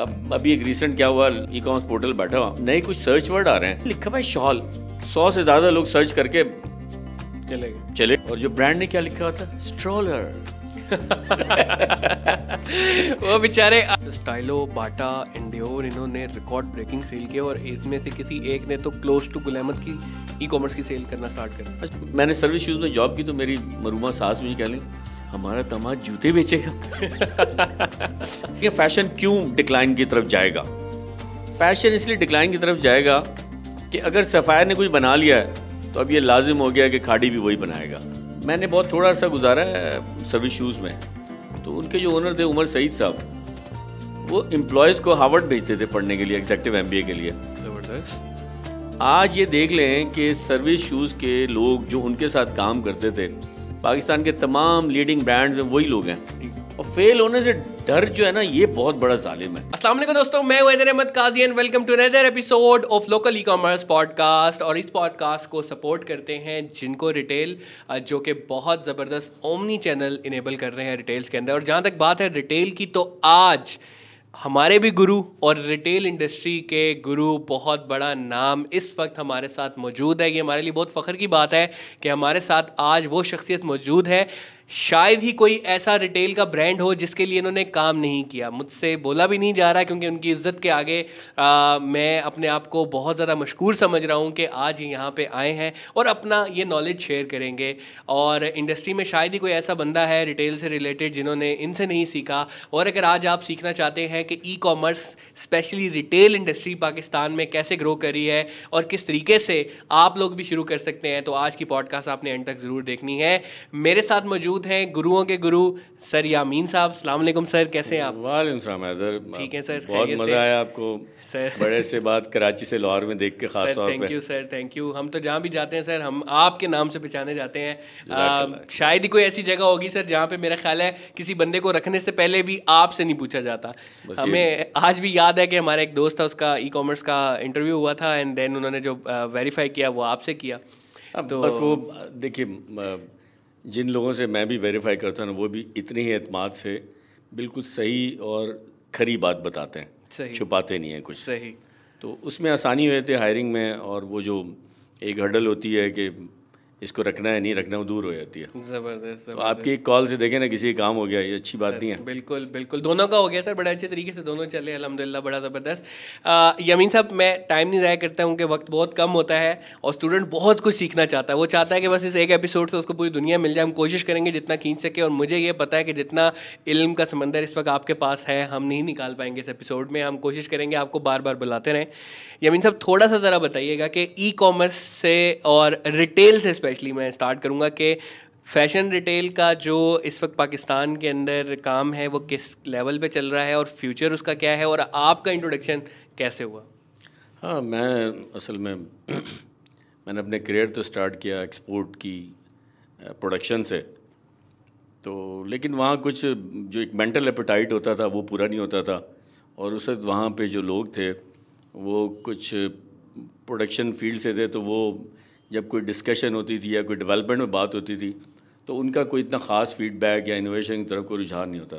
अब अभी एक रिसेंट क्या हुआ? ई कॉमर्स पोर्टल बैठा हुआ। नए कुछ सर्च वर्ड आ रहे हैं। लिखा है शॉल सौ से ज़्यादा लोग सर्च करके चले गए। चले। और जो ब्रांड ने क्या लिखा हुआ था? स्ट्रोलर वो बेचारे स्टाइलो बाटा इंडियोर इन्होंने रिकॉर्ड ब्रेकिंग सेल किया और इसमें से किसी एक ने तो क्लोज टू गुलामत की ई कॉमर्स की सेल करना स्टार्ट कर मैंने सर्विस शूज़ में जॉब की तो मेरी मरूमा सास मुझे कह ली हमारा तमाज जूते बेचेगा। ये फ़ैशन क्यों डिक्लाइन की तरफ़ जाएगा? फ़ैशन इसलिए डिक्लाइन की तरफ़ जाएगा कि अगर सफ़ायर ने कुछ बना लिया है तो अब ये लाजिम हो गया कि खाड़ी भी वही बनाएगा। मैंने बहुत थोड़ा सा गुजारा है सर्विस शूज़ में। तो उनके जो ओनर थे उमर सईद साहब वो एम्प्लॉयज़ को हार्वर्ड भेजते थे पढ़ने के लिए एग्जेक्टिव एम के लिए। ज़बरदस्त। आज ये देख लें कि सर्विस शूज़ के लोग जो उनके साथ काम करते थे पाकिस्तान के तमाम लीडिंग ब्रांड में वही लोग हैं। और फेल होने से डर जो है ना, ये बहुत बड़ा जालिम है। वालेकुम दोस्तों, मैं weather Ahmed Qazi and welcome to another episode of local e commerce podcast और इस पॉडकास्ट को सपोर्ट करते हैं जिनको रिटेल जो कि बहुत ज़बरदस्त ओमनी चैनल इनेबल कर रहे हैं रिटेल्स के अंदर। और जहाँ तक बात है रिटेल की तो आज हमारे भी गुरु और रिटेल इंडस्ट्री के गुरु बहुत बड़ा नाम इस वक्त हमारे साथ मौजूद है। ये हमारे लिए बहुत फ़ख्र की बात है कि हमारे साथ आज वो शख्सियत मौजूद है शायद ही कोई ऐसा रिटेल का ब्रांड हो जिसके लिए इन्होंने काम नहीं किया। मुझसे बोला भी नहीं जा रहा क्योंकि उनकी इज़्ज़त के आगे आ, मैं अपने आप को बहुत ज़्यादा मशहूर समझ रहा हूँ कि आज यहाँ पे आए हैं और अपना ये नॉलेज शेयर करेंगे। और इंडस्ट्री में शायद ही कोई ऐसा बंदा है रिटेल से रिलेटेड जिन्होंने इनसे नहीं सीखा। और अगर आज आप सीखना चाहते हैं कि e commerce specially retail industry Pakistan में कैसे ग्रो करी है और किस तरीके से आप लोग भी शुरू कर सकते हैं तो आज की पॉडकास्ट आपने एंड तक ज़रूर देखनी है। मेरे साथ मौजूद मौजूद हैं गुरुओं के गुरु सर यामीन साहब सलाम वालेकुम सर कैसे हैं आप? वालेकुम सलाम हैदर। ठीक है सर बहुत मज़ा आया आपको सर। बड़े से बात कराची से लाहौर में देख के खास तौर पे। Thank you sir thank you हम तो जहाँ भी जाते हैं सर हम आपके नाम से पहचाने जाते हैं। शायद ही कोई ऐसी जगह होगी सर जहाँ पे मेरा ख्याल है किसी बंदे को रखने से पहले भी आपसे नहीं पूछा जाता। हमें आज भी याद है कि हमारा एक दोस्त था उसका ई कॉमर्स का इंटरव्यू हुआ था एंड देन उन्होंने जो वेरीफाई किया वो आपसे किया। तो बस वो देखिए जिन लोगों से मैं भी वेरीफाई करता हूँ वो भी इतने ही अतमाद से बिल्कुल सही और खरी बात बताते हैं। सही। छुपाते नहीं हैं कुछ। सही। तो उसमें आसानी हुई थी हायरिंग में और वो जो एक हडल होती है कि इसको रखना है नहीं रखना वो दूर हो जाती है। ज़बरदस्त तो आपकी एक कॉल से देखें ना किसी का काम हो गया ये अच्छी बात नहीं है। बिल्कुल बिल्कुल। दोनों का हो गया सर बड़े अच्छे तरीके से दोनों चले अलहमदिल्ला बड़ा ज़बरदस्त। यमीन साहब मैं टाइम नहीं ज़ाया करता हूँ कि वक्त बहुत कम होता है और स्टूडेंट बहुत कुछ सीखना चाहता है। वो चाहता है कि बस इस एक एपिसोड से उसको पूरी दुनिया मिल जाए हम कोशिश करेंगे जितना खींच सके और मुझे ये पता है कि जितना इल्म का समंदर इस वक्त आपके पास है हम नहीं निकाल पाएँगे इस एपिसोड में। हम कोशिश करेंगे आपको बार बार बुलाते रहें। यमीन साहब थोड़ा सा ज़रा बताइएगा कि ई कॉमर्स से और रिटेल से स्पेशली मैं स्टार्ट करूँगा कि फ़ैशन रिटेल का जो इस वक्त पाकिस्तान के अंदर काम है, वो किस लेवल पे चल रहा है और फ्यूचर उसका क्या है और आपका इंट्रोडक्शन कैसे हुआ? हाँ मैं असल में मैंने अपने करियर तो स्टार्ट किया एक्सपोर्ट की प्रोडक्शन से। तो लेकिन वहाँ कुछ जो एक मेंटल एपेटाइट होता था, वो पूरा नहीं होता था। और उस वक्त वहाँ पे जो लोग थे, वो कुछ प्रोडक्शन फ़ील्ड से थे तो वो जब कोई डिस्कशन होती थी या कोई डेवलपमेंट में बात होती थी तो उनका कोई इतना ख़ास फीडबैक या इनोवेशन की तरफ़ कोई रुझान नहीं होता।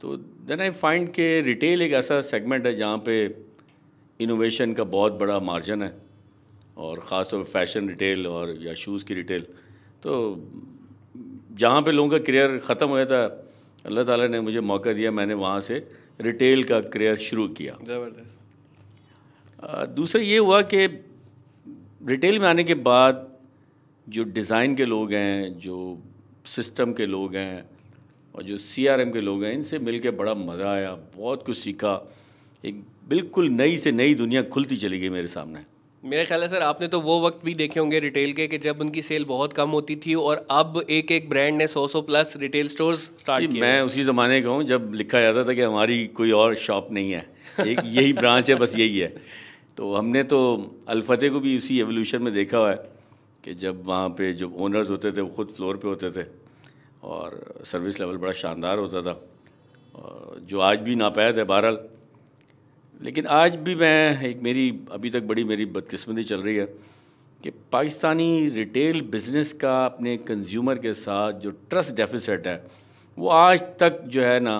तो देन आई फाइंड के रिटेल एक ऐसा सेगमेंट है जहाँ पे इनोवेशन का बहुत बड़ा मार्जिन है और ख़ास तौर पर फ़ैशन रिटेल और या शूज़ की रिटेल तो जहाँ पे लोगों का करियर ख़त्म हुआ था अल्लाह ताला ने मुझे मौका दिया मैंने वहाँ से रिटेल का करियर शुरू किया। ज़बरदस्त। दूसरा ये हुआ कि रिटेल में आने के बाद जो डिज़ाइन के लोग हैं जो सिस्टम के लोग हैं और जो सीआरएम के लोग हैं इनसे मिलके बड़ा मज़ा आया बहुत कुछ सीखा। एक बिल्कुल नई से नई दुनिया खुलती चली गई मेरे सामने। मेरे ख्याल है सर आपने तो वो वक्त भी देखे होंगे रिटेल के कि जब उनकी सेल बहुत कम होती थी और अब एक एक ब्रांड ने सौ सौ प्लस रिटेल स्टोर्स स्टार्ट किए मैं उसी ज़माने का हूँ जब लिखा जाता था कि हमारी कोई और शॉप नहीं है। एक यही ब्रांच है बस यही है। तो हमने तो अलफतेह को भी इसी एवोल्यूशन में देखा हुआ है कि जब वहाँ पे जो ओनर्स होते थे, वो खुद फ्लोर पे होते थे और सर्विस लेवल बड़ा शानदार होता था जो आज भी नापैद है बहरहाल। लेकिन आज भी मैं, एक मेरी, अभी तक बड़ी मेरी बदकिस्मती चल रही है कि पाकिस्तानी रिटेल बिज़नेस का अपने कंज्यूमर के साथ जो ट्रस्ट डेफिसिट है, वो आज तक जो है ना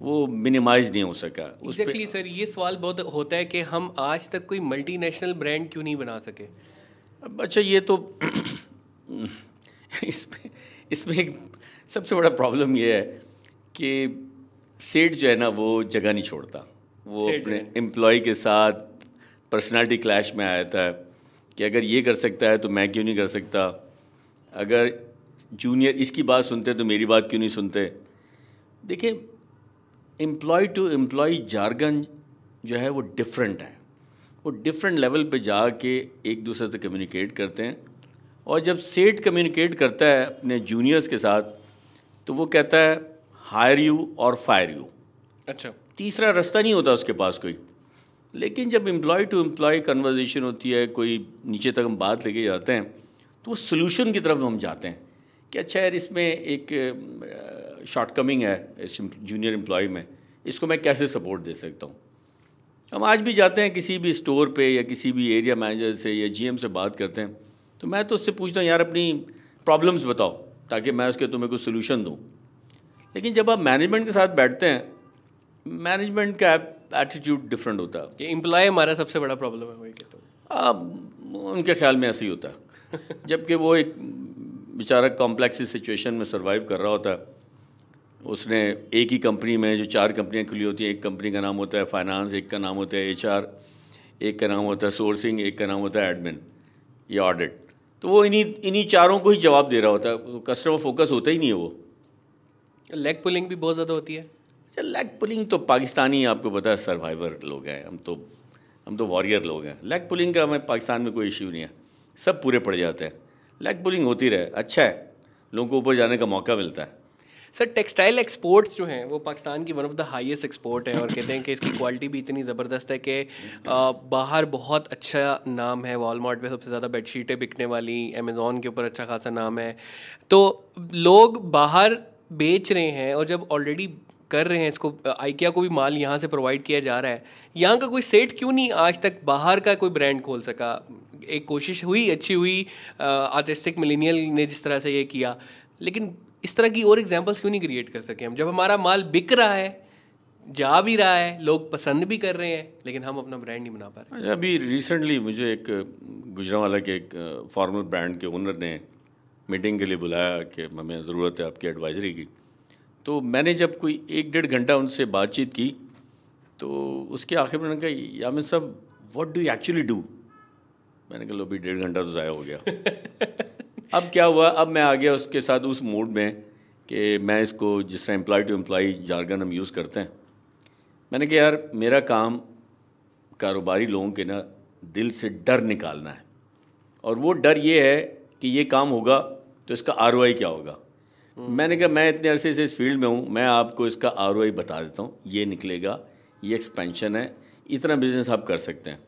वो मिनिमाइज नहीं हो सका। एग्जैक्टली सर ये सवाल बहुत होता है कि हम आज तक कोई मल्टीनेशनल ब्रांड क्यों नहीं बना सके? अब अच्छा ये तो इसमें इसमें एक सबसे बड़ा प्रॉब्लम ये है कि सेठ जो है ना वो जगह नहीं छोड़ता। वो अपने एम्प्लॉय के साथ पर्सनालिटी क्लैश में आ जाता है कि अगर ये कर सकता है तो मैं क्यों नहीं कर सकता? अगर जूनियर इसकी बात सुनते तो मेरी बात क्यों नहीं सुनते? देखिए एम्प्लॉय टू एम्प्लॉय जार्गन जो है वो डिफरेंट है। वो डिफरेंट लेवल पे जाके एक दूसरे से कम्युनिकेट करते हैं। और जब सेठ कम्युनिकेट करता है अपने जूनियर्स के साथ तो वो कहता है हायर यू और फायर यू अच्छा। तीसरा रास्ता नहीं होता उसके पास कोई। लेकिन जब एम्प्लॉय टू एम्प्लॉय कन्वर्जेशन होती है कोई नीचे तक हम बात लेके जाते हैं तो उस सोल्यूशन की तरफ़ हम जाते हैं कि अच्छा यार इसमें एक शॉर्टकमिंग है इस जूनियर एम्प्लॉय में इसको मैं कैसे सपोर्ट दे सकता हूँ? हम आज भी जाते हैं किसी भी स्टोर पे या किसी भी एरिया मैनेजर से या जीएम से बात करते हैं तो मैं तो उससे पूछता हूँ यार अपनी प्रॉब्लम्स बताओ ताकि मैं उसके तुम्हें कुछ सोल्यूशन दूँ। लेकिन जब आप मैनेजमेंट के साथ बैठते हैं मैनेजमेंट का एटीट्यूड डिफरेंट होता है। कि एम्प्लॉय हमारा सबसे बड़ा प्रॉब्लम है वही कहते हैं। उनके ख्याल में ऐसे ही होता है जबकि वो एक बेचारा कॉम्प्लेक्स सिचुएशन में सर्वाइव कर रहा होता है। उसने एक ही कंपनी में जो चार कंपनियाँ खुली होती हैं एक कंपनी का नाम होता है फाइनेंस एक का नाम होता है एचआर एक का नाम होता है सोर्सिंग एक का नाम होता है एडमिन या ऑडिट तो वो इन्हीं इन्हीं चारों को ही जवाब दे रहा होता है। कस्टमर फोकस होता ही नहीं है वो। लेग पुलिंग भी बहुत ज़्यादा होती है। अच्छा लेग पुलिंग तो पाकिस्तानी आपको पता है सर्वाइवर लोग हैं। हम तो हम तो वॉरियर लोग हैं। लेग पुलिंग का हमें पाकिस्तान में कोई इश्यू नहीं है। सब पूरे पड़ जाते हैं। लेग पुलिंग होती रहे। अच्छा है। लोगों को ऊपर जाने का मौका मिलता है। सर, टेक्सटाइल एक्सपोर्ट्स जो हैं, वो पाकिस्तान की one of the highest export है और कहते हैं कि इसकी क्वालिटी भी इतनी ज़बरदस्त है कि बाहर बहुत अच्छा नाम है वॉलमार्ट पे सबसे ज़्यादा बेडशीटें बिकने वाली अमेज़ोन के ऊपर अच्छा खासा नाम है। तो लोग बाहर बेच रहे हैं और जब ऑलरेडी कर रहे हैं इसको आइकिया को भी माल यहाँ से प्रोवाइड किया जा रहा है, यहाँ का कोई सेट क्यों नहीं आज तक बाहर का कोई ब्रांड खोल सका? एक कोशिश हुई, अच्छी हुई आर्टिस्टिक मिलीनियल ने जिस तरह से ये किया, लेकिन इस तरह की और एग्जाम्पल्स क्यों नहीं क्रिएट कर सके हम? जब हमारा माल बिक रहा है जा भी रहा है लोग पसंद भी कर रहे हैं लेकिन हम अपना ब्रांड नहीं बना पा रहे। अच्छा अभी रिसेंटली मुझे एक गुजरावाला के एक फॉर्मल ब्रांड के ओनर ने मीटिंग के लिए बुलाया कि हमें ज़रूरत है आपकी एडवाइजरी की। तो मैंने जब कोई एक डेढ़ घंटा उनसे बातचीत की तो उसके आखिर में उन्होंने कहा यामिन साहब what do you actually do मैंने कहा लो अभी डेढ़ घंटा तो ज़ाया हो गया। अब क्या हुआ? अब मैं आ गया उसके साथ उस मूड में कि मैं इसको जिस तरह एम्प्लॉय टू एम्प्लॉय जार्गन हम यूज़ करते हैं। मैंने कहा यार मेरा काम कारोबारी लोगों के ना दिल से डर निकालना है। और वो डर ये है कि ये काम होगा तो इसका आरओआई क्या होगा? मैंने कहा मैं इतने अरसे से इस फ़ील्ड में हूँ मैं आपको इसका आरओआई बता देता हूँ। ये निकलेगा ये एक्सपेंशन है इतना बिज़नेस आप कर सकते हैं।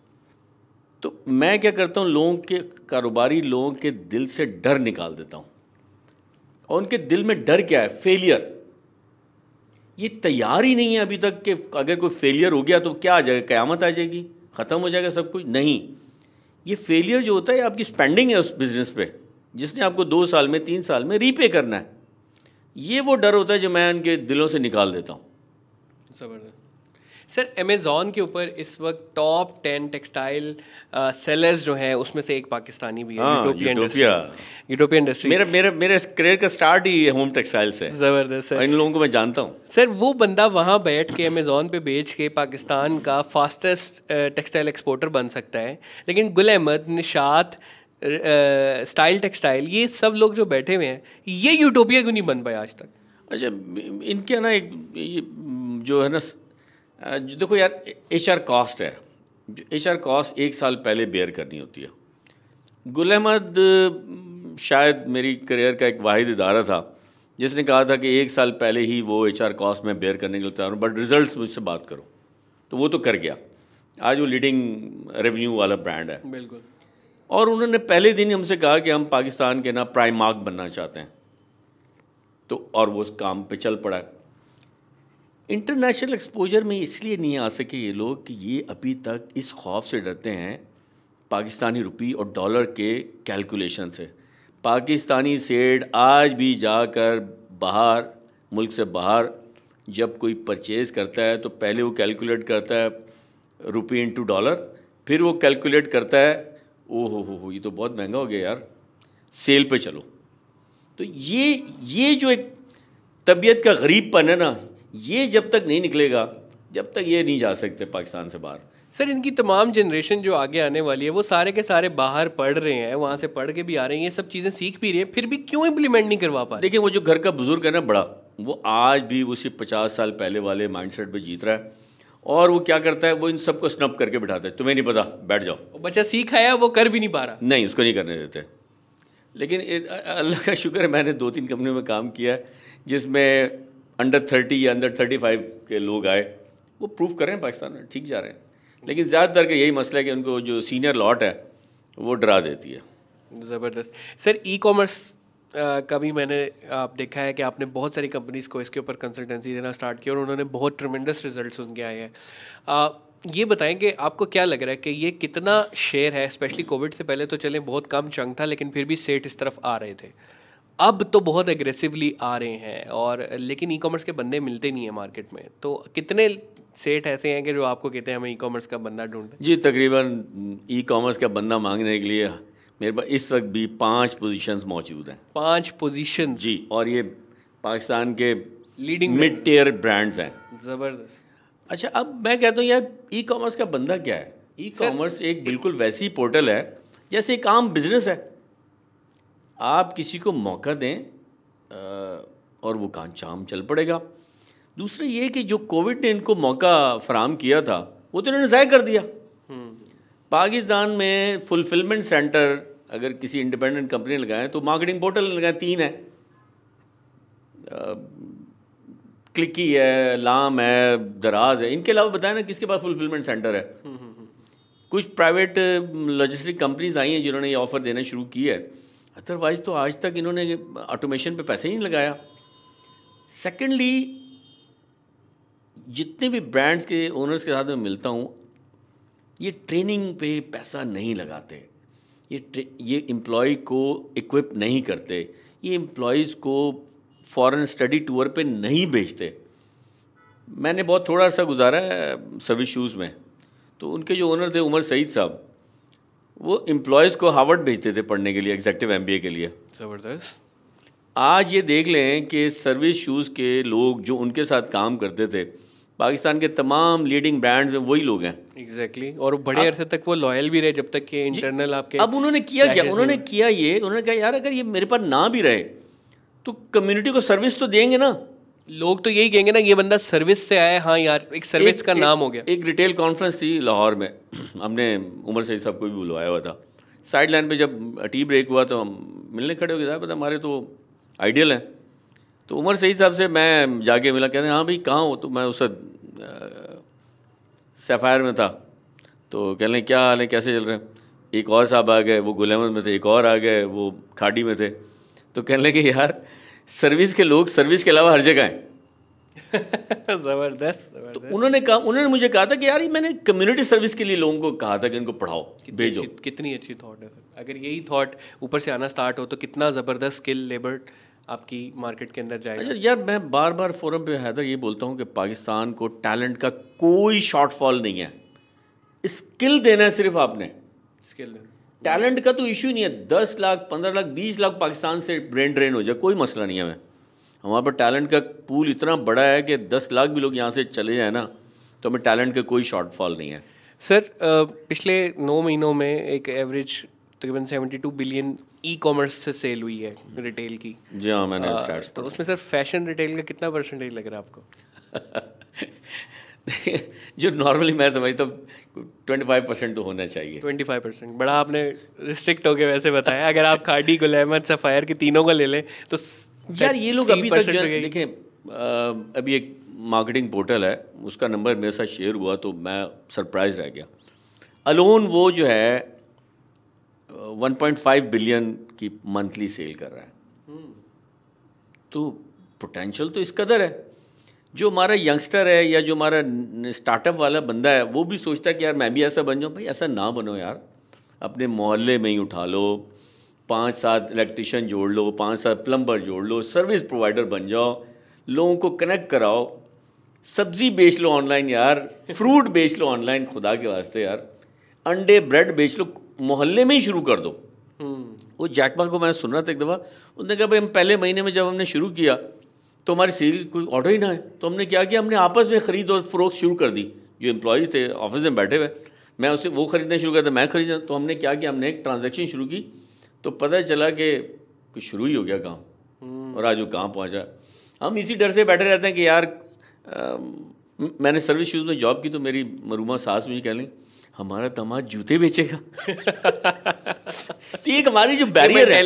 तो मैं क्या करता हूँ, लोगों के कारोबारी लोगों के दिल से डर निकाल देता हूँ। और उनके दिल में डर क्या है? फेलियर ये तैयार ही नहीं है अभी तक कि अगर कोई फेलियर हो गया तो क्या आ जाएगा? क़यामत आ जाएगी। ख़त्म हो जाएगा सब कुछ? नहीं। ये फेलियर जो होता है आपकी स्पेंडिंग है उस बिज़नेस पे, जिसने आपको दो साल में, तीन साल में रीपे करना है। ये वो डर होता है जो मैं उनके दिलों से निकाल देता हूँ। ज़बरदस्त। सर अमेज़ॉन के ऊपर इस वक्त टॉप टेन टेक्सटाइल सेलर्स जो हैं उसमें से एक पाकिस्तानी भी है हाँ, यूटोपिया इंडस्ट्री मेरा मेरा मेरे करियर का स्टार्ट ही होम टेक्सटाइल से। है। ज़बरदस्त सर। इन लोगों को मैं जानता हूँ। सर वो बंदा वहाँ बैठ के अमेज़ॉन पे बेच के पाकिस्तान का फास्टेस्ट टेक्सटाइल एक्सपोर्टर बन सकता है। लेकिन गुल अहमद निशात स्टाइल टेक्सटाइल ये सब लोग जो बैठे हुए हैं ये यूटोपिया क्यों नहीं बन पाया आज तक? अच्छा इनके ना एक ये जो है ना देखो यार एच आर कॉस्ट है। जो एच आर कॉस्ट एक साल पहले बेयर करनी होती है। गुल अहमद शायद मेरी करियर का एक वाहिद इदारा था जिसने कहा था कि एक साल पहले ही वो एच आर कॉस्ट में बेयर करने के लिए तैयार हूँ बट रिज़ल्ट मुझसे बात करो। तो वो तो कर गया। आज वो लीडिंग रेवेन्यू वाला ब्रांड है। बिल्कुल। और उन्होंने पहले दिन ही हमसे कहा कि हम पाकिस्तान के ना प्राइम मार्क बनना चाहते हैं। तो और वो उस काम पे चल पड़ा इंटरनेशनल एक्सपोजर में इसलिए नहीं आ सके ये लोग कि ये अभी तक इस खौफ से डरते हैं पाकिस्तानी रुपी और डॉलर के कैलकुलेशन से। पाकिस्तानी सेठ आज भी जाकर बाहर, मुल्क से बाहर जब कोई परचेज करता है तो पहले वो कैलकुलेट करता है रुपी इंटू डॉलर, फिर वो कैलकुलेट करता है ओ हो हो हो ये तो बहुत महँगा हो गया यार, सेल पे चलो। तो ये ये जो एक तबीयत का गरीबपन है ना ये जब तक नहीं निकलेगा जब तक ये नहीं जा सकते पाकिस्तान से बाहर। सर इनकी तमाम जनरेशन जो आगे आने वाली है वो सारे के सारे बाहर पढ़ रहे हैं वहाँ से पढ़ के भी आ रहे हैं ये सब चीज़ें सीख भी रही हैं फिर भी क्यों इम्प्लीमेंट नहीं करवा पा देखिए वो जो घर का बुज़ुर्ग है ना बड़ा वो आज भी उसी पचास साल पहले वाले माइंडसेट पे जीत रहा है और वो क्या करता है वो इन सबको स्नप करके बिठाता है तुम्हें नहीं पता बैठ जाओ। बच्चा सीख आया वो कर भी नहीं पा रहा। नहीं उसको नहीं करने देते। लेकिन अल्लाह का शुक्र है मैंने दो तीन कंपनियों में काम किया है जिसमें अंडर थर्टी या अंडर थर्टी फाइव के लोग आए, वो प्रूव कर रहे हैं पाकिस्तान में, ठीक जा रहे हैं। लेकिन ज़्यादातर का यही मसला है कि उनको जो सीनियर लॉट है, वो डरा देती है। ज़बरदस्त। सर ई कॉमर्स का भी मैंने आप देखा है कि आपने बहुत सारी कंपनीज़ को इसके ऊपर कंसल्टेंसी देना स्टार्ट किया और उन्होंने बहुत ट्रमेंडस रिज़ल्ट उनके आए हैं। ये बताएँ कि आपको क्या लग रहा है कि ये कितना शेयर है स्पेशली कोविड से पहले तो चले, बहुत कम चंग था, लेकिन फिर भी सेट इस तरफ़ आ रहे थे। अब तो बहुत एग्रेसिवली आ रहे हैं और लेकिन ई कॉमर्स के बंदे मिलते नहीं हैं मार्केट में। तो कितने सेट ऐसे हैं कि जो आपको कहते हैं हमें ई कॉमर्स का बंदा ढूंढें जी तकरीबन ई कॉमर्स का बंदा मांगने के लिए मेरे पास इस वक्त भी पाँच पोजीशंस मौजूद हैं। पाँच पोजीशन जी और ये पाकिस्तान के लीडिंग मिड टियर ब्रांड्स हैं। ज़बरदस्त। अच्छा अब मैं कहता हूँ यार ई कॉमर्स का बंदा क्या है? ई कॉमर्स एक बिल्कुल वैसी पोर्टल है जैसे एक आम बिज़नेस है। आप किसी को मौका दें और वो काम चाम चल पड़ेगा। दूसरा ये कि जो कोविड ने इनको मौका फराम किया था वो तो इन्होंने ज़ाय कर दिया। पाकिस्तान में फुलफिलमेंट सेंटर अगर किसी इंडिपेंडेंट कंपनी लगाए तो मार्केटिंग पोर्टल लगाएँ तीन है। क्लिकी है लाम है दराज है इनके अलावा बताएँ ना किसके पास फुलफिलमेंट सेंटर है। कुछ प्राइवेट लॉजिस्टिक कंपनीज़ आई हैं जिन्होंने ये ऑफ़र देना शुरू किया है। अदरवाइज़ तो आज तक इन्होंने ऑटोमेशन पे पैसे ही नहीं लगाया। सेकेंडली जितने भी ब्रांड्स के ओनर्स के साथ मैं मिलता हूँ, ये ट्रेनिंग पे पैसा नहीं लगाते। ये ये एम्प्लॉय को इक्विप नहीं करते। ये एम्प्लॉयज़ को फॉरेन स्टडी टूर पे नहीं भेजते। मैंने बहुत थोड़ा सा गुजारा है सर्विस शूज़ में। तो उनके जो ओनर थे, उमर सईद साहब वो एम्प्लॉयज़ को हार्वर्ड भेजते थे पढ़ने के लिए एग्जेक्टिव एमबीए के लिए। ज़बरदस्त। आज ये देख लें कि सर्विस शूज़ के लोग जो उनके साथ काम करते थे पाकिस्तान के तमाम लीडिंग ब्रांड्स में वही लोग हैं। Exactly exactly. और बड़े अरसे तक वो लॉयल भी रहे जब तक कि इंटरनल आपके अब उन्होंने किया क्या? उन्होंने किया ये उन्होंने कहा यार अगर ये मेरे पास ना भी रहे तो कम्युनिटी को सर्विस तो देंगे ना। लोग तो यही कहेंगे ना ये बंदा सर्विस से आया हाँ। यार एक सर्विस एक- का एक- नाम हो गया। एक रिटेल कॉन्फ्रेंस थी लाहौर में। हमने उमर सईद साहब को भी बुलवाया हुआ था। साइड लाइन पर जब टी ब्रेक हुआ तो हम मिलने खड़े हो गए साहब पता हमारे तो आइडियल हैं। तो उमर सईद साहब से मैं जाके मिला कहते हैं हाँ भाई कहाँ हो? तो मैं उस सफ़ायर में था। तो कह लें क्या हाल है? कैसे चल रहे हैं? एक और साहब आ गए वो गुल अहमद में थे एक और आ गए वो खाड़ी में थे। तो कहने लगे यार सर्विस के लोग सर्विस के अलावा हर जगह हैं। ज़बरदस्त तो उन्होंने कहा उन्होंने मुझे कहा था कि यार ये मैंने कम्युनिटी सर्विस के लिए लोगों को कहा था कि इनको पढ़ाओ कितनी भेजो। अच्छी कितनी अच्छी थॉट है सर। अगर यही थॉट ऊपर से आना स्टार्ट हो तो कितना ज़बरदस्त स्किल लेबर आपकी मार्केट के अंदर जाएगा। अच्छा यार मैं बार बार फोरम पे हैदर ये बोलता हूँ कि पाकिस्तान को टैलेंट का कोई शॉर्टफॉल नहीं है। स्किल देना है सिर्फ़ आपने। स्किल टैलेंट का तो इशू नहीं है। दस लाख पंद्रह लाख बीस लाख पाकिस्तान से ब्रेन ड्रेन हो जाए कोई मसला नहीं है हमें। हमारे पर टैलेंट का पूल इतना बड़ा है कि दस लाख भी लोग यहाँ से चले जाए ना तो हमें टैलेंट का कोई शॉर्टफॉल नहीं है। सर पिछले नौ महीनों में एक एवरेज तकरीबन 72 बिलियन ई कॉमर्स से सेल हुई है रिटेल की। जी हाँ मैंने स्टार्ट तो उसमें सर फ़ैशन रिटेल का कितना परसेंटेज लग रहा है आपको? जो नॉर्मली मैं समझता हूँ ट्वेंटी फाइव परसेंट तो होना चाहिए। 25 परसेंट बड़ा आपने रिस्ट्रिक्ट होके वैसे बताया। अगर आप खाड़ी गुल अहमद सफ़ायर की तीनों का ले लें तो यार ये लोग अभी तक 3% जो गई। देखें अभी एक मार्केटिंग पोर्टल है उसका नंबर मेरे साथ शेयर हुआ तो मैं सरप्राइज़ रह गया। अलोन वो जो है वन पॉइंट फाइव बिलियन की मंथली सेल कर रहा है। तो पोटेंशियल तो इस कदर है। जो हमारा यंगस्टर है या जो हमारा स्टार्टअप वाला बंदा है वो भी सोचता है कि यार मैं भी ऐसा बन जाऊँ। भाई ऐसा ना बनो यार। अपने मोहल्ले में ही उठा लो पाँच सात इलेक्ट्रिशियन जोड़ लो पाँच सात प्लम्बर जोड़ लो सर्विस प्रोवाइडर बन जाओ लोगों को कनेक्ट कराओ। सब्ज़ी बेच लो ऑनलाइन यार फ्रूट बेच लो ऑनलाइन खुदा के वास्ते यार। अंडे ब्रेड बेच लो मोहल्ले में ही शुरू कर दो। वो जैकमा को मैं सुन रहा था एक दफ़ा उसने कहा भाई हम पहले महीने में जब हमने शुरू किया तो हमारी सेल कोई ऑर्डर ही ना है। तो हमने क्या किया? हमने आपस में ख़रीद और फ़रोख्त शुरू कर दी। जो एम्प्लॉयज़ थे ऑफ़िस में बैठे हुए मैं उसे वो ख़रीदना शुरू करता मैं ख़रीदा तो हमने क्या किया? हमने एक ट्रांजेक्शन शुरू की। तो पता चला कि कुछ शुरू ही हो गया काम। और आज वो कहाँ पहुँचा? हम इसी डर से बैठे रहते हैं कि यार आ, मैंने सर्विस शूज़ में जॉब की तो मेरी मरूमा सास मुझे कह लें हमारा तमाज जूते बेचेगा। तो एक हमारी जो बैरियर है।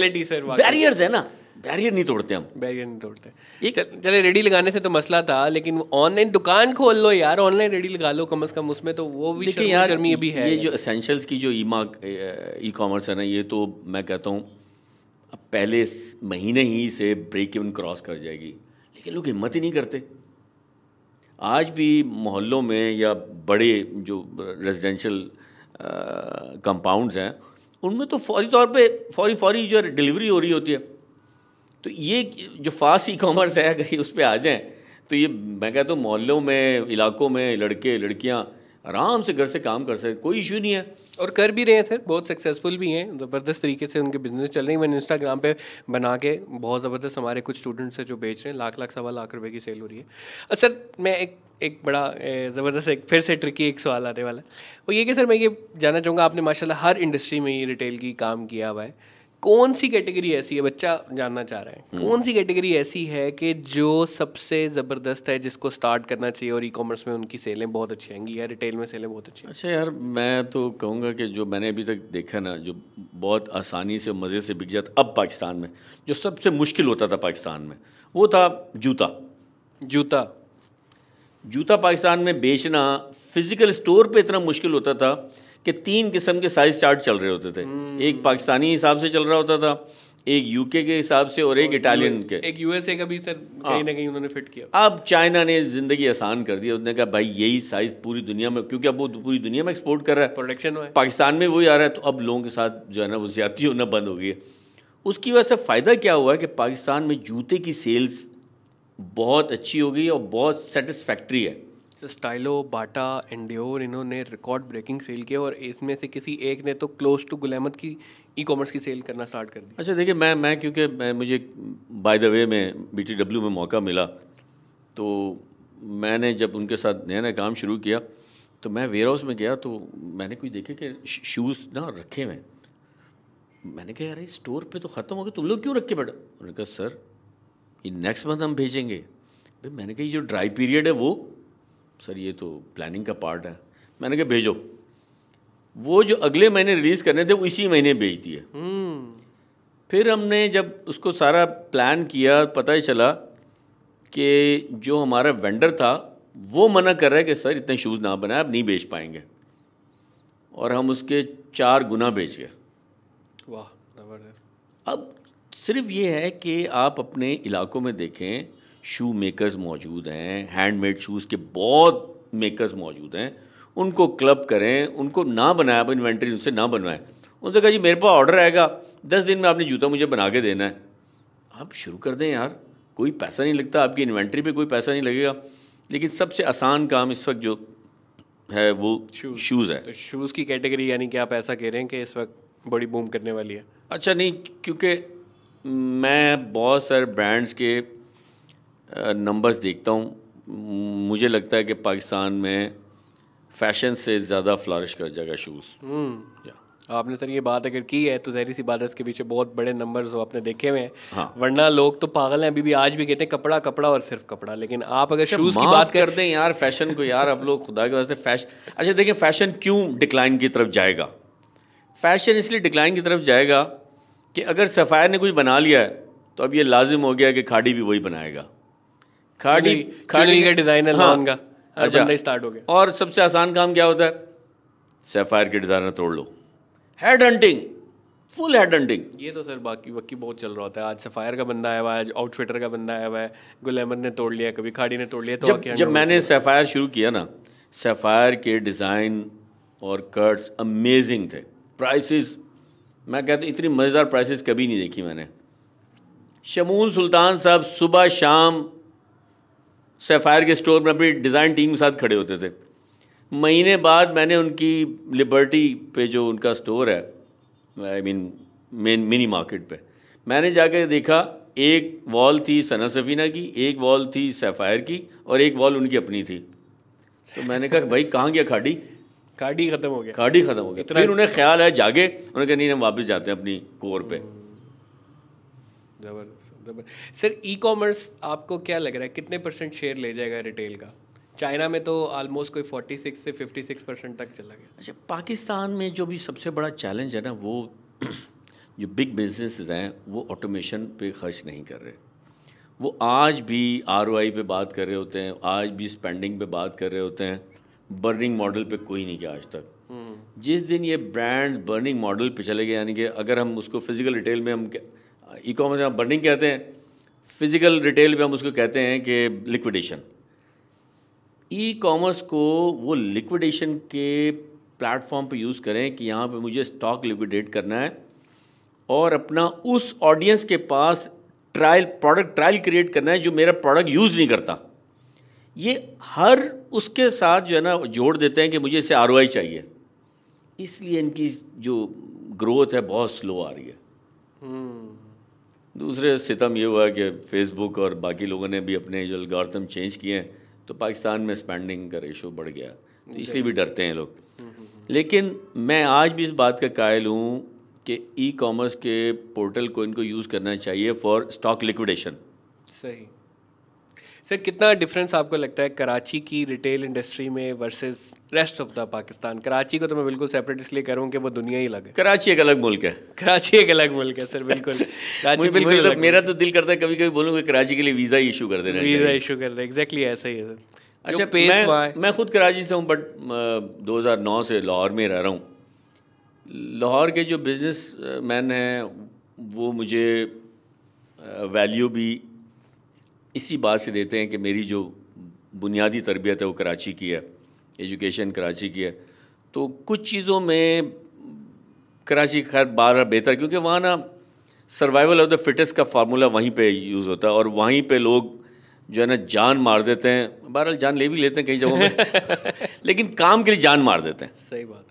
बैरियर्स है ना। बैरियर नहीं तोड़ते हम। बैरियर नहीं तोड़ते। चल, चले रेडी लगाने से तो मसला था लेकिन ऑनलाइन दुकान खोल लो यार ऑनलाइन रेडी लगा लो कम से कम उसमें तो वो भी देखिए यार शर्मी भी है। ये जो असेंशल्स की जो ई ई कॉमर्स है ना ये तो मैं कहता हूँ अब पहले महीने ही से ब्रेक इवन क्रॉस कर जाएगी। लेकिन लोग हिम्मत ही नहीं करते। आज भी मोहल्लों में या बड़े जो रेजिडेंशल कंपाउंड्स हैं उनमें तो फौरी तौर पे फौरी फौरी जो डिलीवरी हो रही होती है। तो ये जो फास्ट ई कॉमर्स है, अगर ये उस पर आ जाएँ तो ये मैं कहता हूँ, मोहल्लों में, इलाकों में लड़के, लड़कियाँ आराम से घर से काम कर सकते कोई इशू नहीं है। और कर भी रहे हैं सर, बहुत सक्सेसफुल भी हैं, ज़बरदस्त तरीके से उनके बिज़नेस चल रहे हैं। मैंने इंस्टाग्राम पे बना के बहुत ज़बरदस्त हमारे कुछ स्टूडेंट्स हैं जो बेच रहे हैं, लाख लाख, सवा लाख रुपए की सेल हो रही है। और सर, मैं एक एक बड़ा ज़बरदस्त एक फिर से ट्रिकी एक सवाल आने वाला है। वो ये कि सर, मैं ये जानना चाहूँगा, आपने माशाल्लाह हर इंडस्ट्री में ही रिटेल की काम किया हुआ है। कौन सी कैटेगरी ऐसी है? बच्चा जानना चाह रहा है। हम्म। कौन सी कैटेगरी ऐसी है कि जो सबसे ज़बरदस्त है जिसको स्टार्ट करना चाहिए और ई कॉमर्स में उनकी सेलें बहुत अच्छी आएँगी या रिटेल में सेलें बहुत अच्छी अच्छा यार मैं तो कहूँगा कि जो मैंने अभी तक देखा ना जो बहुत आसानी से मज़े से बिक जाता अब पाकिस्तान में जो सबसे मुश्किल होता था पाकिस्तान में वो था जूता। जूता। जूता पाकिस्तान में बेचना फ़िज़िकल स्टोर पे इतना मुश्किल होता था कि तीन किस्म के साइज़ चार्ट चल रहे होते थे। हम्म। एक पाकिस्तानी हिसाब से चल रहा होता था एक यूके के हिसाब से और एक इटालियन के। एक यूएसए का भी सर हाँ। कहीं ना कहीं उन्होंने फिट किया। अब चाइना ने ज़िंदगी आसान कर दी उसने कहा भाई यही साइज़ पूरी दुनिया में क्योंकि अब वो पूरी दुनिया में एक्सपोर्ट कर रहा है। प्रोडक्शन पाकिस्तान में वही आ रहा है तो अब लोगों के साथ जो है ना वो ज़्यादा होना बंद हो गई है। उसकी वजह से फ़ायदा क्या हुआ है कि पाकिस्तान में जूते की सेल्स बहुत अच्छी हो गई और बहुत सेटिस्फैक्ट्री है। स्टाइलो बाटा एंड्योर इन्होंने रिकॉर्ड ब्रेकिंग सेल किया और इसमें से किसी एक ने तो क्लोज टू गुलामत की ई कॉमर्स की सेल करना स्टार्ट कर दी अच्छा देखिए, मैं मैं क्योंकि मैं, मुझे बाय द वे में बी टी डब्ल्यू में मौका मिला तो मैंने जब उनके साथ नया नया काम शुरू किया तो मैं वेयर हाउस में गया तो मैंने कुछ देखे कि शूज़ ना रखे हुए मैंने कहा, यार स्टोर पे तो ख़त्म हो गए तुम लोग क्यों रखे बैठे? उन्होंने कहा, सर, ये नेक्स्ट मंथ हम भेजेंगे। भाई, मैंने कहा, ये जो ड्राई पीरियड है वो सर ये तो प्लानिंग का पार्ट है। मैंने कहा भेजो। वो जो अगले महीने रिलीज़ करने थे वो इसी महीने भेज दिए। हम्म। फिर हमने जब उसको सारा प्लान किया पता ही चला कि जो हमारा वेंडर था वो मना कर रहा है कि सर इतने शूज़ ना बनाए अब नहीं बेच पाएँगे। और हम उसके चार गुना बेच गए। वाह अब सिर्फ़ ये है कि आप अपने इलाकों में देखें शू मेकर्स मौजूद हैं हैंडमेड शूज़ के बहुत मेकर्स मौजूद हैं। उनको क्लब करें उनको ना बनाए आप इन्वेंट्री उनसे ना बनवाएँ। उनसे कहा जी मेरे पास ऑर्डर आएगा। दस दिन में आपने जूता मुझे बना के देना है। आप शुरू कर दें यार। कोई पैसा नहीं लगता आपकी इन्वेंट्री पे कोई पैसा नहीं लगेगा। लेकिन सबसे आसान काम इस वक्त जो है वो शूज़ है। तो शूज़ की कैटेगरी यानी कि आप ऐसा कह रहे हैं कि इस वक्त बड़ी बूम करने वाली है। अच्छा नहीं क्योंकि मैं बहुत सारे ब्रांड्स के नंबर्स देखता हूँ। मुझे लगता है कि पाकिस्तान में फ़ैशन से ज़्यादा फ्लारिश कर जाएगा शूज़ हम्म। आपने सर ये बात अगर की है तो जहरी सी बात है इसके पीछे बहुत बड़े नंबर्स हो आपने देखे हुए हैं। हाँ। वरना लोग तो पागल हैं अभी भी आज भी कहते हैं कपड़ा कपड़ा और सिर्फ़ कपड़ा। लेकिन आप अगर शूज़ की बात करते हैं यार फ़ैशन को यार अब लोग खुदा के वास्ते फ़ैशन अच्छा देखिए फ़ैशन क्यों डिक्लाइन की तरफ़ जाएगा? फ़ैशन इसलिए डिक्लाइन की तरफ़ जाएगा कि अगर सफ़ायर ने कुछ बना लिया है तो अब ये लाजिम हो गया कि खाड़ी भी वही बनाएगा। खाड़ी खाड़ी का डिज़ाइनर हाँ, का अच्छा। स्टार्ट हो गया। और सबसे आसान काम क्या होता है? सैफायर के डिज़ाइनर तोड़ लो। Head hunting full head hunting ये तो सर बाकी बाकी बहुत चल रहा होता है। आज सफ़ायर का बंदा आया हुआ है आज आउटफिटर का बंदा आया हुआ है। गुल अहमद ने तोड़ लिया कभी खाड़ी ने तोड़ लिया तो जब, जब मैंने सफ़ायर शुरू किया ना सफ़ायर के डिज़ाइन और कट्स अमेजिंग थे। प्राइसेस मैं कहता हूँ इतनी मज़ेदार प्राइसेस कभी नहीं देखी मैंने। शमून सुल्तान साहब सुबह शाम सफ़ायर के स्टोर में अपनी डिज़ाइन टीम के साथ खड़े होते थे। महीने बाद मैंने उनकी लिबर्टी पे जो उनका स्टोर है I mean main mini market पे मैंने जाकर देखा एक वॉल थी सना सफीना की एक वॉल थी सफ़ायर की और एक वॉल उनकी अपनी थी। तो मैंने कहा भाई कहाँ गया खाड़ी? खाड़ी ख़त्म हो गया। खाड़ी ख़त्म हो गया। फिर उन्हें ख्याल है जागे उन्होंने कहा नहीं हम वापस जाते हैं अपनी कोर पे। ज़बरदस्त ज़बरदस्त। सर ई कॉमर्स आपको क्या लग रहा है? कितने परसेंट शेयर ले जाएगा रिटेल का? चाइना में तो ऑलमोस्ट कोई 46 से 56 परसेंट तक चला गया। अच्छा पाकिस्तान में जो भी सबसे बड़ा चैलेंज है ना वो जो बिग बिज़नेस हैं वो ऑटोमेशन पे खर्च नहीं कर रहे। वो आज भी आर पे बात कर रहे होते हैं आज भी स्पेंडिंग पे बात कर रहे होते हैं। बर्निंग मॉडल पे कोई नहीं गया आज तक। हम्म। जिस दिन ये ब्रांड्स बर्निंग मॉडल पे चले गए यानी कि अगर हम उसको फ़िज़िकल रिटेल में हम ई कॉमर्स में बर्निंग कहते हैं फ़िज़िकल रिटेल में हम उसको कहते हैं कि लिक्विडेशन ई कॉमर्स को वो लिक्विडेशन के प्लेटफॉर्म पे यूज़ करें कि यहाँ पे मुझे स्टॉक लिक्विडेट करना है और अपना उस ऑडियंस के पास ट्रायल प्रोडक्ट ट्रायल क्रिएट करना है जो मेरा प्रोडक्ट यूज़ नहीं करता. ये हर उसके साथ जो है ना, जोड़ देते हैं कि मुझे इसे आर चाहिए. इसलिए इनकी जो ग्रोथ है बहुत स्लो आ रही है. हम्म। दूसरे सितम ये हुआ कि फेसबुक और बाकी लोगों ने भी अपने जो अलगार्थम चेंज किए हैं तो पाकिस्तान में स्पेंडिंग का रेशो बढ़ गया। तो इसलिए भी डरते हैं लोग। हम्म, हम्म, लेकिन मैं आज भी इस बात का कायल हूँ कि ई कॉमर्स के पोर्टल को इनको यूज़ करना चाहिए फॉर स्टॉक लिक्विडेशन सही। सर कितना डिफरेंस आपको लगता है कराची की रिटेल इंडस्ट्री में versus rest of the Pakistan? Karachi को तो मैं बिल्कुल सेपरेट इसलिए कर रहा हूँ कि वो दुनिया ही अलग है। कराची एक अलग मुल्क है। कराची एक अलग मुल्क है सर बिल्कुल। कराची बिल्कुल तो, मेरा तो दिल करता है कभी कभी बोलूँ कराची के लिए वीज़ा इशू कर देना वीज़ा इशू कर दे। एग्जैक्टली ऐसा ही है सर अच्छा मैं मैं खुद कराची से हूँ बट दो हज़ार नौ से लाहौर में रह रहा हूँ। लाहौर के जो बिज़नेस मैन हैं वो मुझे वैल्यू भी इसी बात से देते हैं कि मेरी जो बुनियादी तरबियत है वो कराची की है एजुकेशन कराची की है। तो कुछ चीज़ों में कराची खैर बार बेहतर क्योंकि वहाँ ना सर्वाइवल ऑफ़ द फिटेस्ट का फार्मूला वहीं पे यूज़ होता है और वहीं पे लोग जो है ना जान मार देते हैं। बहरहाल जान ले भी लेते हैं कई जगहों में लेकिन काम के लिए जान मार देते हैं। सही बात।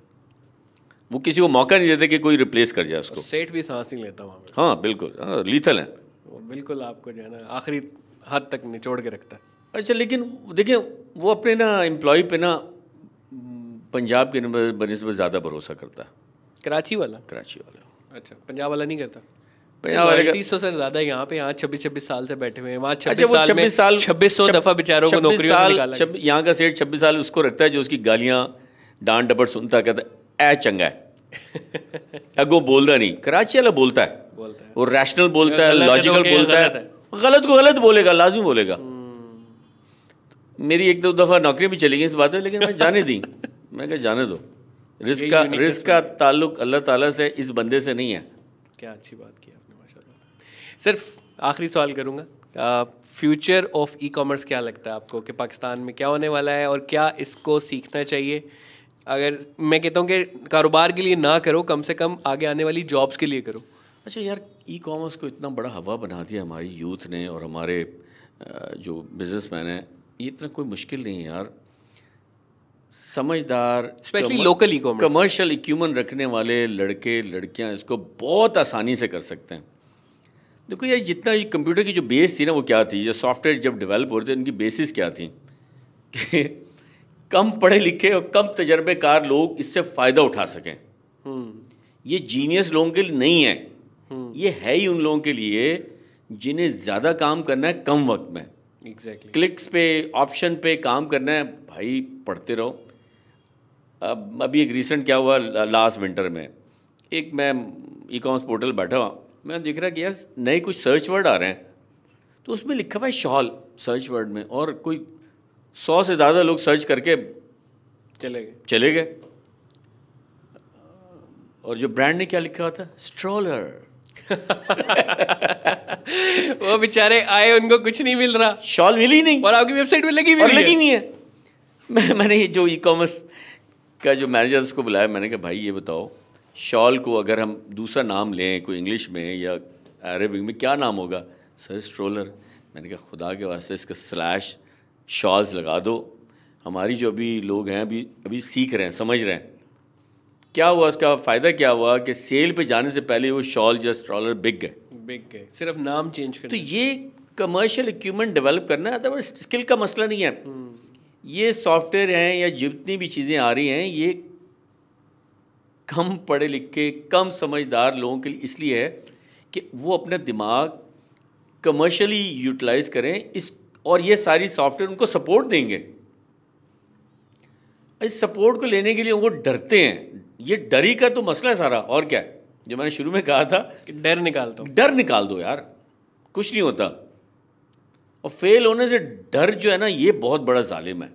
वो किसी को मौका नहीं देते कि कोई रिप्लेस कर जाए उसको। सेठ भी सांस नहीं लेता वहाँ हाँ बिल्कुल हाँ लीथल है। बिल्कुल आपको जो है ना आखिरी हद तक निचोड़ के रखता है। अच्छा लेकिन देखिए वो अपने ना एम्प्लॉय पे ना पंजाब के नंबर बनस्बत ज़्यादा भरोसा करता है। कराची वाला? कराची वाला। अच्छा पंजाब वाला नहीं करता? पंजाब वाले तीस सौ से ज़्यादा यहाँ पे यहाँ छब्बीस छब्बीस साल से बैठे हुए हैं वहाँ अच्छा छब्बीस साल छब्बीस सौ दफ़ा बेचारों को नौकरी यहाँ का सेठ छब्बीस साल उसको रखता है जो उसकी गालियाँ डांट डपट सुनता कहता है ऐ चंगा है। अगो बोलता नहीं कराची वाला बोलता है। वो रैशनल बोलता है लॉजिकल तो बोलता है। गलत को गलत बोलेगा लाजमी बोलेगा। मेरी एक दो दफ़ा नौकरी भी चली गई इस बात में लेकिन मैं जाने दी। मैं क्या जाने दो। रिस्क का रिस्क का ताल्लुक अल्लाह ताला से इस बंदे से नहीं है। क्या अच्छी बात की आपने माशाल्लाह। सिर्फ़ आखिरी सवाल करूँगा। फ्यूचर ऑफ़ ई कॉमर्स क्या लगता है आपको कि पाकिस्तान में क्या होने वाला है और क्या इसको सीखना चाहिए? अगर मैं कहता हूँ कि कारोबार के लिए ना करो कम से कम आगे आने वाली जॉब्स के लिए करो। अच्छा यार ई कॉमर्स को इतना बड़ा हवा बना दिया हमारी यूथ ने और हमारे जो बिजनेसमैन हैं ये इतना कोई मुश्किल नहीं है यार। समझदार specially local e commerce commercial इक्यूमन रखने वाले लड़के लड़कियाँ इसको बहुत आसानी से कर सकते हैं। देखो यार जितना ये कंप्यूटर की जो बेस थी ना वो क्या थी? जो सॉफ्टवेयर जब डेवलप हो रहे थे उनकी बेसिस क्या थी? कि कम पढ़े लिखे और कम तजर्बेकार लोग इससे फ़ायदा उठा सकें। हम्म। ये जीनियस लोगों के लिए नहीं है। ये है ही उन लोगों के लिए जिन्हें ज़्यादा काम करना है कम वक्त में। एग्जैक्टली क्लिक्स पे ऑप्शन पे काम करना है भाई पढ़ते रहो। अब अभी एक रिसेंट क्या हुआ लास्ट विंटर में। एक मैं ई कॉमर्स पोर्टल बैठा हुआ मैं देख रहा कि यार नए कुछ सर्च वर्ड आ रहे हैं। तो उसमें लिखा हुआ है शॉल सर्च वर्ड में और कोई सौ से ज़्यादा लोग सर्च करके चले गए। चले गए। और जो ब्रांड ने क्या लिखा हुआ था? स्ट्रोलर वो बेचारे आए उनको कुछ नहीं मिल रहा। शॉल मिली नहीं। और आपकी वेबसाइट में लगी भी लगी नहीं है। मैं मैंने ये जो ई कॉमर्स का जो मैनेजर उसको बुलाया मैंने कहा भाई ये बताओ शॉल को अगर हम दूसरा नाम लें कोई इंग्लिश में या अरेबिक में क्या नाम होगा? सर स्ट्रोलर मैंने कहा खुदा के वास्ते इसका स्लैश शॉल्स लगा दो। हमारी जो अभी लोग हैं अभी अभी सीख रहे हैं समझ रहे हैं। क्या हुआ उसका? फ़ायदा क्या हुआ कि सेल पे जाने से पहले वो शॉल या स्ट्रॉलर बिक गए। बिग गए। सिर्फ़ नाम चेंज कर तो ये कमर्शियल इक्विपमेंट डेवलप करना है अदरवाइज़ स्किल का मसला नहीं है। ये सॉफ्टवेयर हैं या जितनी भी चीज़ें आ रही हैं ये कम पढ़े लिखे कम समझदार लोगों के लिए इसलिए है कि वो अपना दिमाग कमर्शियली यूटिलाइज करें इस और ये सारी सॉफ्टवेयर उनको सपोर्ट देंगे। इस सपोर्ट को लेने के लिए वो डरते हैं ये डरी का तो मसला है सारा और क्या है? जो मैंने शुरू में कहा था कि डर निकाल दो। डर निकाल दो यार कुछ नहीं होता। और फेल होने से डर जो है ना ये बहुत बड़ा जालिम है।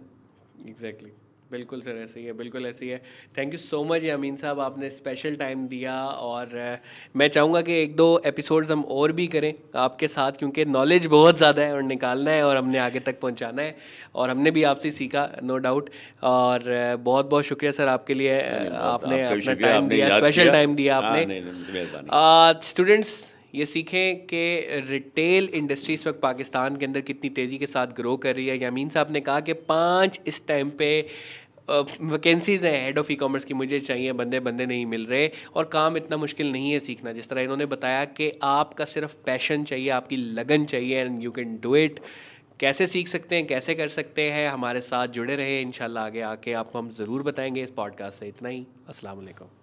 एग्जैक्टली बिल्कुल सर ऐसे ही है बिल्कुल ऐसे ही है। Thank you so much Amin साहब आपने स्पेशल टाइम दिया और मैं चाहूँगा कि एक दो एपिसोड्स हम और भी करें आपके साथ क्योंकि नॉलेज बहुत ज़्यादा है और निकालना है और हमने आगे तक पहुँचाना है और हमने भी आपसे सीखा नो डाउट और बहुत बहुत शुक्रिया सर आपके लिए आपने अपना टाइम दिया स्पेशल टाइम दिया हाँ, आपने। स्टूडेंट्स ये सीखें कि रिटेल इंडस्ट्री इस वक्त पाकिस्तान के अंदर कितनी तेज़ी के साथ ग्रो कर रही है। यामीन साहब ने कहा कि पाँच इस टाइम पे वैकेंसीज़ हैं हेड ऑफ़ ई कॉमर्स की, मुझे चाहिए, बंदे बंदे नहीं मिल रहे और काम इतना मुश्किल नहीं है सीखना। जिस तरह इन्होंने बताया कि आपका सिर्फ़ पैशन चाहिए, आपकी लगन चाहिए and you can do it कैसे सीख सकते हैं, कैसे कर सकते हैं, हमारे साथ जुड़े रहे। इंशाल्लाह आगे आके आपको हम ज़रूर बताएँगे इस पॉडकास्ट से। इतना ही। अस्सलाम वालेकुम